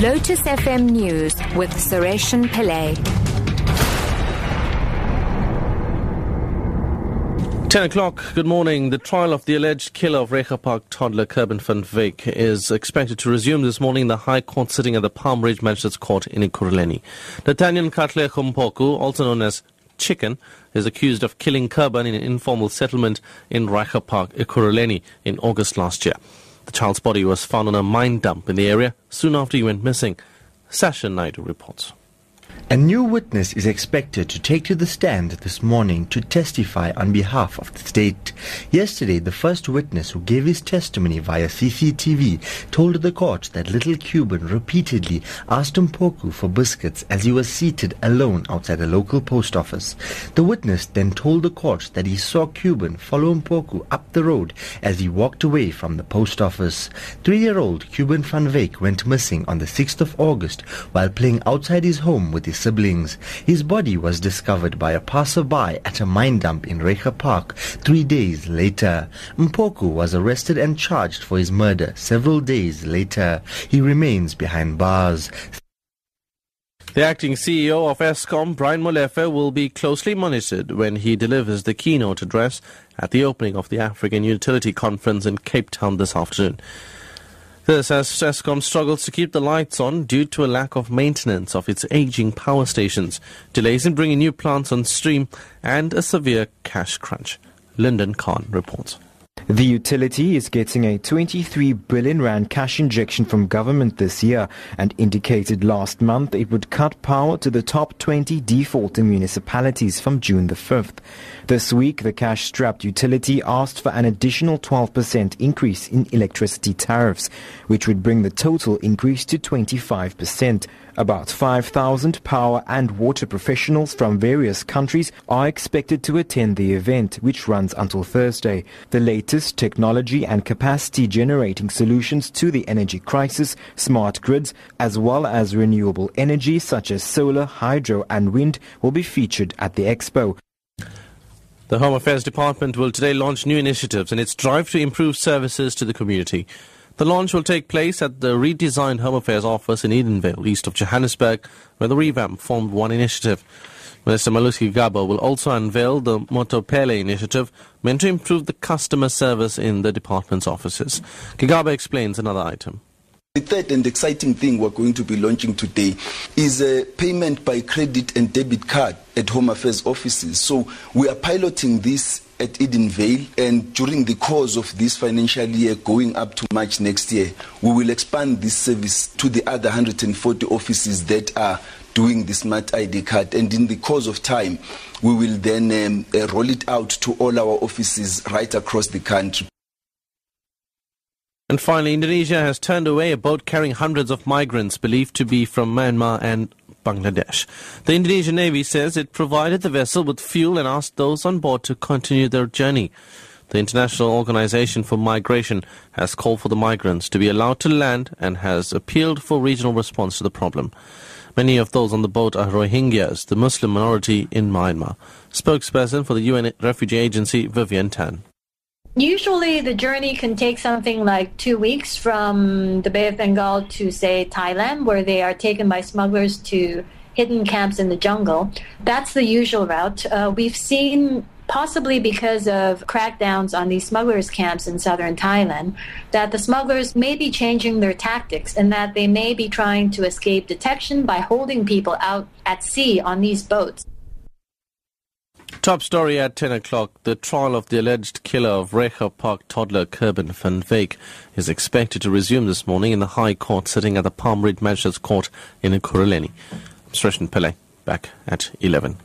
Lotus FM News with Sareshen Pillay. 10 o'clock, good morning. The trial of the alleged killer of Reiger Park toddler Cuburne van Wyk is expected to resume this morning in the High Court sitting at the Palm Ridge Magistrates Court in Ekurhuleni. Nathaniel Katlego Mpoku, also known as Chicken, is accused of killing Cuburne in an informal settlement in Reiger Park, Ekurhuleni in August last year. The child's body was found on a mine dump in the area soon after he went missing. Sasha Naidu reports. A new witness is expected to take to the stand this morning to testify on behalf of the state. Yesterday, the first witness who gave his testimony via CCTV told the court that little Cuburne repeatedly asked Mpoku for biscuits as he was seated alone outside a local post office. The witness then told the court that he saw Cuburne follow Mpoku up the road as he walked away from the post office. Three-year-old Cuburne van Wyk went missing on the 6th of August while playing outside his home with his siblings. His body was discovered by a passerby at a mine dump in Reiger Park three days later. Mpoku was arrested and charged for his murder several days later. He remains behind bars. The acting CEO of Eskom, Brian Molefe, will be closely monitored when he delivers the keynote address at the opening of the African Utility Conference in Cape Town this afternoon. This as Eskom struggles to keep the lights on due to a lack of maintenance of its aging power stations, delays in bringing new plants on stream, and a severe cash crunch. Lyndon Khan reports. The utility is getting a 23 billion rand cash injection from government this year and indicated last month it would cut power to the top 20 defaulting municipalities from June the 5th. This week, the cash-strapped utility asked for an additional 12% increase in electricity tariffs, which would bring the total increase to 25%. About 5,000 power and water professionals from various countries are expected to attend the event, which runs until Thursday. The latest technology and capacity generating solutions to the energy crisis, smart grids, as well as renewable energy such as solar, hydro, and wind will be featured at the expo. The Home Affairs Department will today launch new initiatives in its drive to improve services to the community. The launch will take place at the redesigned Home Affairs office in Edenvale, east of Johannesburg, where the revamp formed one initiative. Minister Malusi Gigaba will also unveil the Moetapele initiative, meant to improve the customer service in the department's offices. Gigaba explains another item. The third and exciting thing we're going to be launching today is a payment by credit and debit card at Home Affairs offices. So we are piloting this at Edenvale, and during the course of this financial year, going up to March next year, we will expand this service to the other 140 offices that are doing the smart ID card. And in the course of time, we will then um, uh, roll it out to all our offices right across the country. And finally, Indonesia has turned away a boat carrying hundreds of migrants believed to be from Myanmar and Bangladesh. The Indonesian Navy says it provided the vessel with fuel and asked those on board to continue their journey. The International Organization for Migration has called for the migrants to be allowed to land and has appealed for regional response to the problem. Many of those on the boat are Rohingyas, the Muslim minority in Myanmar. Spokesperson for the UN Refugee Agency, Vivian Tan. Usually, the journey can take something like two weeks from the Bay of Bengal to, say, Thailand, where they are taken by smugglers to hidden camps in the jungle. That's the usual route. Uh, we've seen possibly because of crackdowns on these smugglers' camps in southern Thailand, that the smugglers may be changing their tactics and that they may be trying to escape detection by holding people out at sea on these boats. Top story at 10 o'clock. The trial of the alleged killer of Reiger Park toddler Cuburne van Wyk is expected to resume this morning in the High Court sitting at the Palm Ridge Magistrates Court in Ekurhuleni. I'm Sareshen Pillay, back at 11.